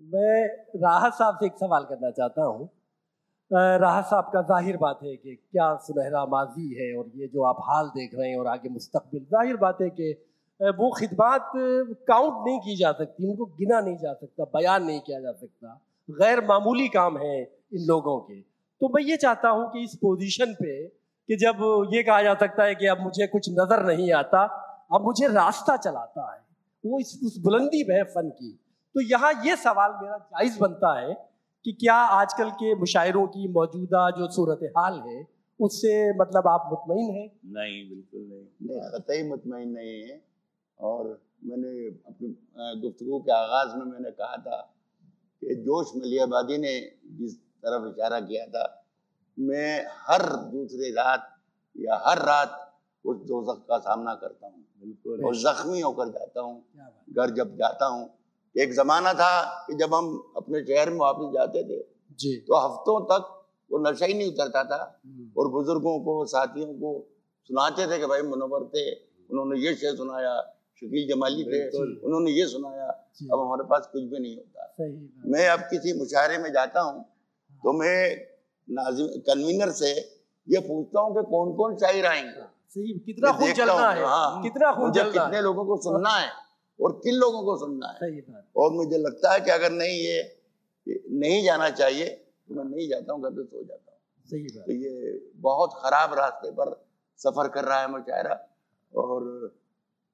मैं राहत साहब से एक सवाल करना चाहता हूँ। राहत साहब का ज़ाहिर बात है कि क्या सुनहरा माजी है और ये जो आप हाल देख रहे हैं और आगे मुस्तकबिल, ज़ाहिर बात है कि वो खिदमात काउंट नहीं की जा सकती, उनको गिना नहीं जा सकता, बयान नहीं किया जा सकता। गैर मामूली काम है इन लोगों के। तो मैं ये चाहता हूँ कि इस पोजीशन पे कि जब ये कहा जा सकता है कि अब मुझे कुछ नज़र नहीं आता, अब मुझे रास्ता चलाता है, वो इस, उस बुलंदी है फन की। तो यहाँ ये सवाल मेरा जायज़ बनता है कि क्या आजकल के मुशायरों की मौजूदा जो सूरत हाल है उससे मतलब आप मुतमिन हैं? नहीं बिल्कुल नहीं। नहीं कतई मुतमिन नहीं है। और मैंने अपनी गुफ्तु के आगाज़ में मैंने कहा था कि जोश मलियाबादी ने जिस तरफ़ इशारा किया था मैं हर दूसरी रात या हर रात उस दोजख का सामना करता हूँ। बिल्कुल। और जख्मी होकर जाता हूँ। घर जब जाता हूँ एक जमाना था कि जब हम अपने शहर में वापस जाते थे जी। तो हफ्तों तक वो नशा ही नहीं उतरता था। हम्म, और बुज़ुर्गों को साथियों को सुनाते थे कि भाई मुनवर थे उन्होंने ये शेर सुनाया शकील जमाली थे उन्होंने ये सुनाया अब हमारे पास कुछ भी नहीं होता। सही मैं अब किसी मुशायरे में जाता हूँ तो मैं नाजिम कन्वीनर से ये पूछता हूँ कि कौन कौन शायर आएँगे। सही कितना खून है हाँ, कितना खून चलना कितने है। लोगों को सुनना है। और किन लोगों को सुनना है? और मुझे लगता है कि अगर नहीं ये नहीं जाना चाहिए तो मैं नहीं जाता हूँ घर पे सो जाता हूँ। सही बात। तो ये बहुत खराब रास्ते पर सफ़र कर रहा है मुशायरा। और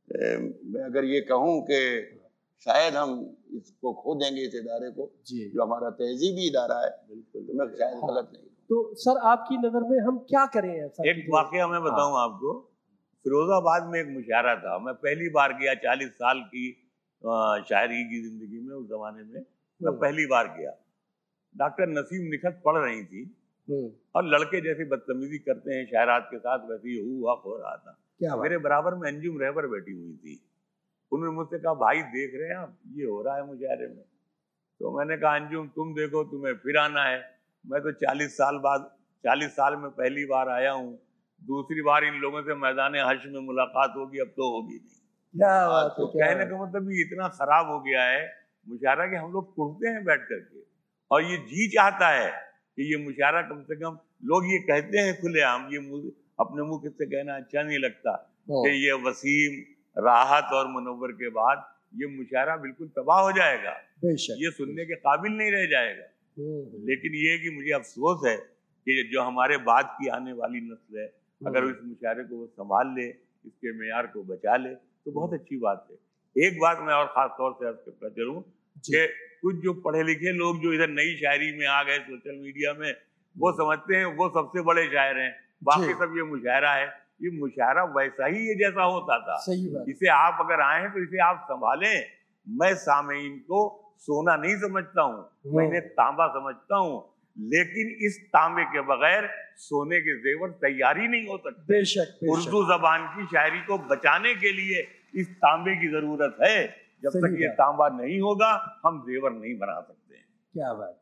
ए, मैं अगर ये कहूँ कि शायद हम इसको खो देंगे इस इदारे को जो। हमारा तहजीबी इदारा है बिल्कुल। तो मैं शायद गलत नहीं तो सर आपकी नज़र में हम क्या करें ऐसा एक वाकया मैं बताऊँ आपको फिरोजाबाद में एक मुशायरा था। मैं पहली बार गया चालीस साल की शायरी की ज़िंदगी में उस जमाने में। मैं हम्म, पहली बार गया। डॉक्टर नसीम निखत पढ़ रही थी। हम्म, और लड़के जैसे बदतमीजी करते हैं शायरात के साथ वैसे ही हु हक हो रहा था। क्या मेरे बराबर में अंजुम रहबर बैठी हुई थी। उन्होंने मुझसे कहा भाई देख रहे हैं आप? ये हो रहा है मुशायरे में। तो मैंने कहा अंजुम तुम देखो तुम्हें फिर आना है। मैं तो चालीस साल बाद चालीस साल में पहली बार आया हूँ। दूसरी बार इन लोगों से मैदान हश में मुलाकात होगी अब तो होगी नहीं। क्या बात तो कहने का मतलब ये इतना खराब हो गया है मुशायरा कि हम लोग कुड़ते हैं बैठ करके। और ये जी चाहता है कि ये मुशारा कम से कम लोग ये कहते हैं खुलेआम ये अपने मुँह किससे कहना अच्छा नहीं लगता कि ये वसीम राहत और मनोवर के बाद ये मुशारा बिल्कुल तबाह हो जाएगा। ये सुनने के काबिल नहीं रह जाएगा। हम्म, लेकिन ये है कि मुझे अफसोस है कि जो हमारे बाद की आने वाली नस्ल है अगर हम्म, इस मुशायरे को वो संभाल ले इसके मैार को बचा ले तो बहुत अच्छी बात है। एक बात मैं और खास तौर से अर्ज़ करता चलूँ कि कुछ जो पढ़े लिखे लोग जो इधर नई शायरी में आ गए सोशल मीडिया में वो समझते हैं वो सबसे बड़े शायर हैं। बाकी सब ये मुशायरा है। ये मुशायरा वैसा ही ये जैसा होता था। सही बात। इसे आप अगर आए हैं तो इसे आप संभालें। मैं सामीन को सोना नहीं समझता हूँ। मैं इन्हें तांबा समझता हूँ। लेकिन इस तांबे के बगैर सोने के जेवर तैयारी नहीं हो सकते। बेशक उर्दू जबान की शायरी को बचाने के लिए इस तांबे की ज़रूरत है। जब तक ये तांबा नहीं होगा हम जेवर नहीं बना सकते। क्या बात।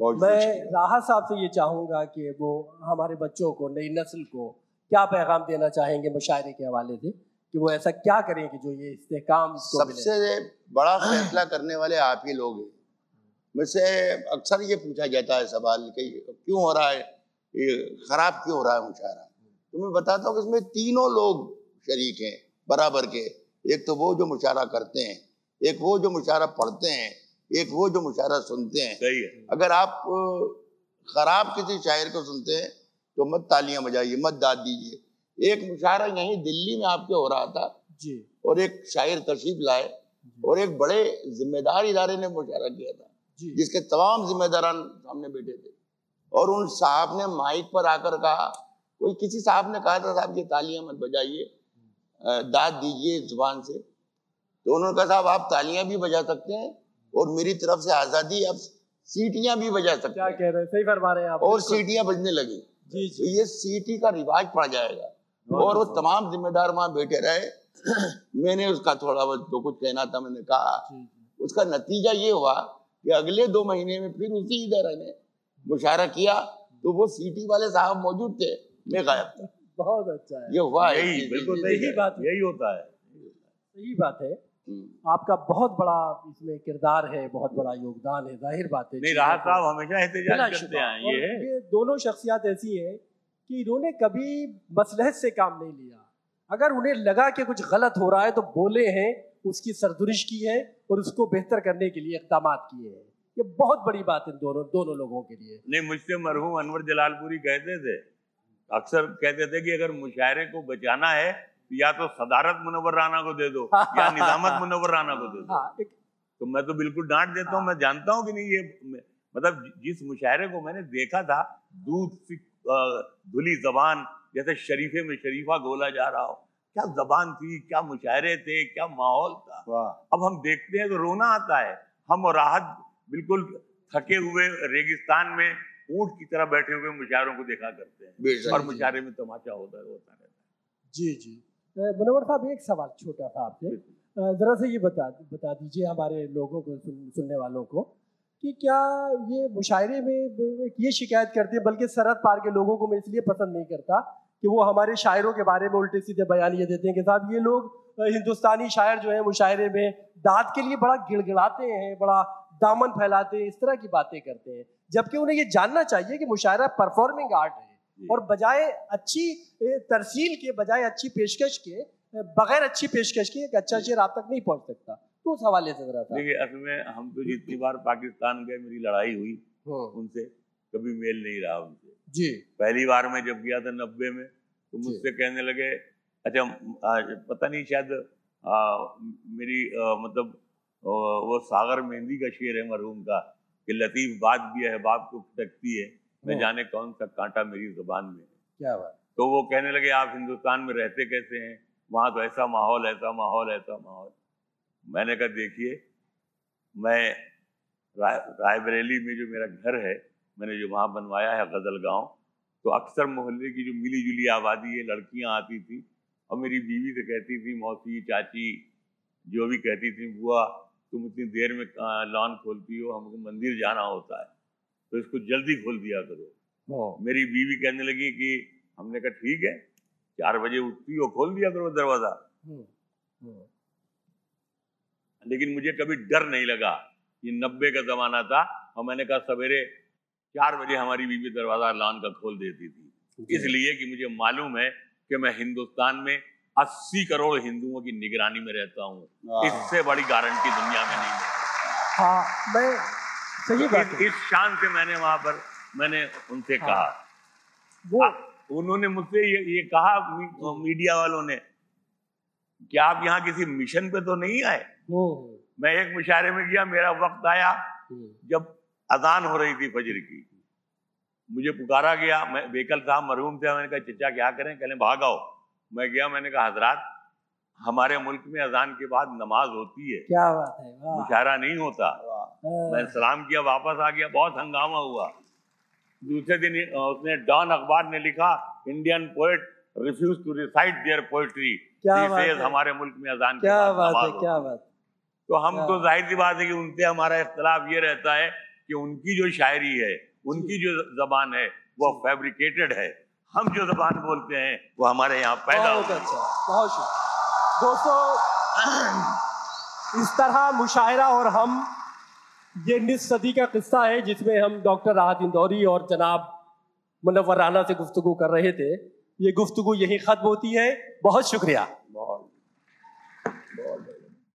है मैं। राहत साहब से ये चाहूँगा कि वो हमारे बच्चों को नई नस्ल को क्या पैगाम देना चाहेंगे मुशायरे के हवाले से? कि वो ऐसा क्या करें कि जो ये इस्तेकाम सबसे बड़ा फैसला करने वाले आप ही लोग हैं। मुझसे अक्सर ये पूछा जाता है सवाल कि क्यों हो रहा है? ये खराब क्यों हो रहा है मुशायरा? तो मैं बताता हूँ कि इसमें तीनों लोग शरीक हैं बराबर के। एक तो वो जो मुशायरा करते हैं एक वो जो मुशायरा पढ़ते हैं एक वो जो मुशायरा सुनते हैं। सही है। अगर आप खराब किसी शायर को सुनते हैं तो मत तालियाँ बजाइए मत दाद दीजिए। एक मुशायरा यहीं दिल्ली में आपके हो रहा था जी। और एक शायर तशरीफ़ लाए और एक बड़े जिम्मेदार इदारे ने मुशायरा किया था। जिसके तमाम जिम्मेदारान सामने बैठे थे। और उन साहब ने माइक पर आकर कहा कोई किसी साहब ने कहा था साहब ये तालियाँ मत बजाइए दाद दीजिए ज़ुबान से। तो उन्होंने कहा साहब आप तालियाँ भी बजा सकते हैं और मेरी तरफ़ से आज़ादी आप सीटियाँ भी बजा सकते क्या हैं। कह रहे हैं? सही फरमा रहे हैं आप। और सीटियाँ बजने लगी। जी तो ये सीटी का रिवाज पड़ जाएगा। और वो तमाम जिम्मेदार वहाँ बैठे रहे। मैंने उसका थोड़ा बहुत जो कुछ कहना था मैंने कहा। जी, जी। उसका नतीजा ये हुआ कि अगले दो महीने में फिर उसी इदारे ने मुशायरा किया तो वो सीटी वाले साहब मौजूद थे। मैं गायब था। बहुत अच्छा है। ये हुआ है यही बिल्कुल यही बात यही होता है। सही बात है। हम्म। आपका बहुत बड़ा इसमें किरदार है बहुत बड़ा योगदान है ज़ाहिर बात है। नहीं राहत साहब हमेशा एहतजाज करते हैं ये है। ये दोनों शख्सियात ऐसी हैं कि इन्होंने कभी मसलहत से काम नहीं लिया। अगर उन्हें लगा कि कुछ गलत हो रहा है तो बोले हैं उसकी सरदुरिश की है और उसको बेहतर करने के लिए इकदाम किए हैं। ये बहुत बड़ी बात है दोनों दोनों लोगों के लिए। नहीं मुझसे मरहूम अनवर जलालपुरी कहते थे। अक्सर कहते थे कि अगर मुशायरे को बचाना है तो या तो सदारत मुनवर राना को दे दो या निजामत मुनवर राना को दे दो। हाँ एक तो मैं तो बिल्कुल डांट देता हूँ मैं जानता हूँ कि नहीं ये मतलब जिस मुशायरे को मैंने देखा था दूध सी धुली जबान जैसे शरीफे में शरीफा गोला जा रहा हो क्या जबान थी क्या मुशायरे थे क्या माहौल था? अब हम देखते हैं तो रोना आता है। हम और राहत बिल्कुल थके हुए रेगिस्तान में ऊँट की तरह बैठे हुए मुशायरों को देखा करते हैं। और मुशायरे में तमाचा होता होता रहता है। जी जी। अ, साहब एक सवाल छोटा सा आपसे। जरा से ये बता बता दीजिए हमारे लोगों को सुन, सुनने वालों को कि क्या ये मुशायरे में ये शिकायत करते हैं? बल्कि सरहद पार के लोगों को मैं इसलिए पसंद नहीं करता कि वो हमारे शायरों के बारे में उल्टे सीधे बयान ये देते हैं कि साहब ये लोग हिंदुस्तानी शायर जो है मुशायरे में दाद के लिए बड़ा गिड़गिड़ाते हैं बड़ा दामन फैलाते हैं इस तरह की बातें करते हैं। जबकि उन्हें ये जानना चाहिए कि मुशायरा परफॉर्मिंग आर्ट है। और बजाय अच्छी तरसील के बजाय अच्छी पेशकश के बगैर अच्छी पेशकश के एक अच्छा शेर आप तक नहीं पहुँच सकता। तो उस हवाले से जरा देखिए असल में हम तो जितनी बार पाकिस्तान गए मेरी लड़ाई हुई हम्म, उनसे। कभी मेल नहीं रहा उनसे। जी। पहली बार मैं जब गया था नब्बे में तो मुझसे कहने लगे अच्छा पता नहीं शायद आ, मेरी आ, मतलब आ, वो सागर मेहंदी का शेर है मरहूम का कि लतीफ बात भी है बाप को खटकती है मैं हम्म। जाने कौन सा कांटा मेरी ज़ुबान में है? क्या बात। तो वो कहने लगे आप हिंदुस्तान में रहते कैसे हैं? वहाँ तो ऐसा माहौल ऐसा माहौल ऐसा माहौल। मैंने कहा देखिए मैं राय रायबरेली में जो मेरा घर है मैंने जो वहाँ बनवाया है गज़ल गाँव तो अक्सर मोहल्ले की जो मिली जुली आबादी है लड़कियाँ आती थी और मेरी बीवी से कहती थी मौसी चाची जो भी कहती थी बुआ तुम इतनी देर में लॉन खोलती हो? हमको मंदिर जाना होता है। तो इसको जल्दी खोल दिया करो। मेरी बीवी कहने लगी कि हमने कहा ठीक है चार बजे उठती हो खोल दिया करो दरवाज़ा। हम्म, हम्म, लेकिन मुझे कभी डर नहीं लगा ये नब्बे का जमाना था और मैंने कहा सवेरे चार बजे हमारी बीवी दरवाज़ा लॉन का खोल देती थी। इसलिए कि मुझे मालूम है कि मैं हिंदुस्तान में अस्सी करोड़ हिंदुओं की निगरानी में रहता हूँ। इससे बड़ी गारंटी दुनिया में नहीं है। हाँ मैं सही बात इस, इस शान से मैंने वहाँ पर मैंने उनसे हाँ। कहा। वो आ, उन्होंने मुझसे ये, ये कहा मी, मीडिया वालों ने कि आप यहाँ किसी मिशन पे तो नहीं आए? मैं एक मुशायरे में गया मेरा वक्त आया। जब अजान हो रही थी फजर की। मुझे पुकारा गया मैं बेकल साहब मरहूम थे मैंने कहा चचा क्या करें? कहने भागाओ मैं गया मैंने कहा हजरात हमारे मुल्क में अजान के बाद नमाज़ होती है। क्या बात है वाह। मुशायरा नहीं होता। मैं सलाम किया वापस आ गया बहुत हंगामा हुआ। दूसरे दिन उसने डॉन अखबार ने लिखा Indian poet refuse to recite their poetry. हमारे मुल्क में अजान क्या बात है क्या बात। तो हम तो ज़ाहिर सी बात है कि उनसे हमारा इख्तलाफ ये रहता है कि उनकी जो शायरी है उनकी जो जबान है वो फैब्रिकेटेड है। हम जो जबान बोलते हैं वो हमारे यहाँ पैदा बहुत है। अच्छा बहुत शुक्रिया। दोस्तों इस तरह मुशायरा और हम ये निस सदी का किस्सा है जिसमें हम डॉक्टर राहत इंदौरी और जनाब मुनव्वर राना से गुफ्तगू कर रहे थे। ये गुफ्तगू यही खत्म होती है। बहुत शुक्रिया।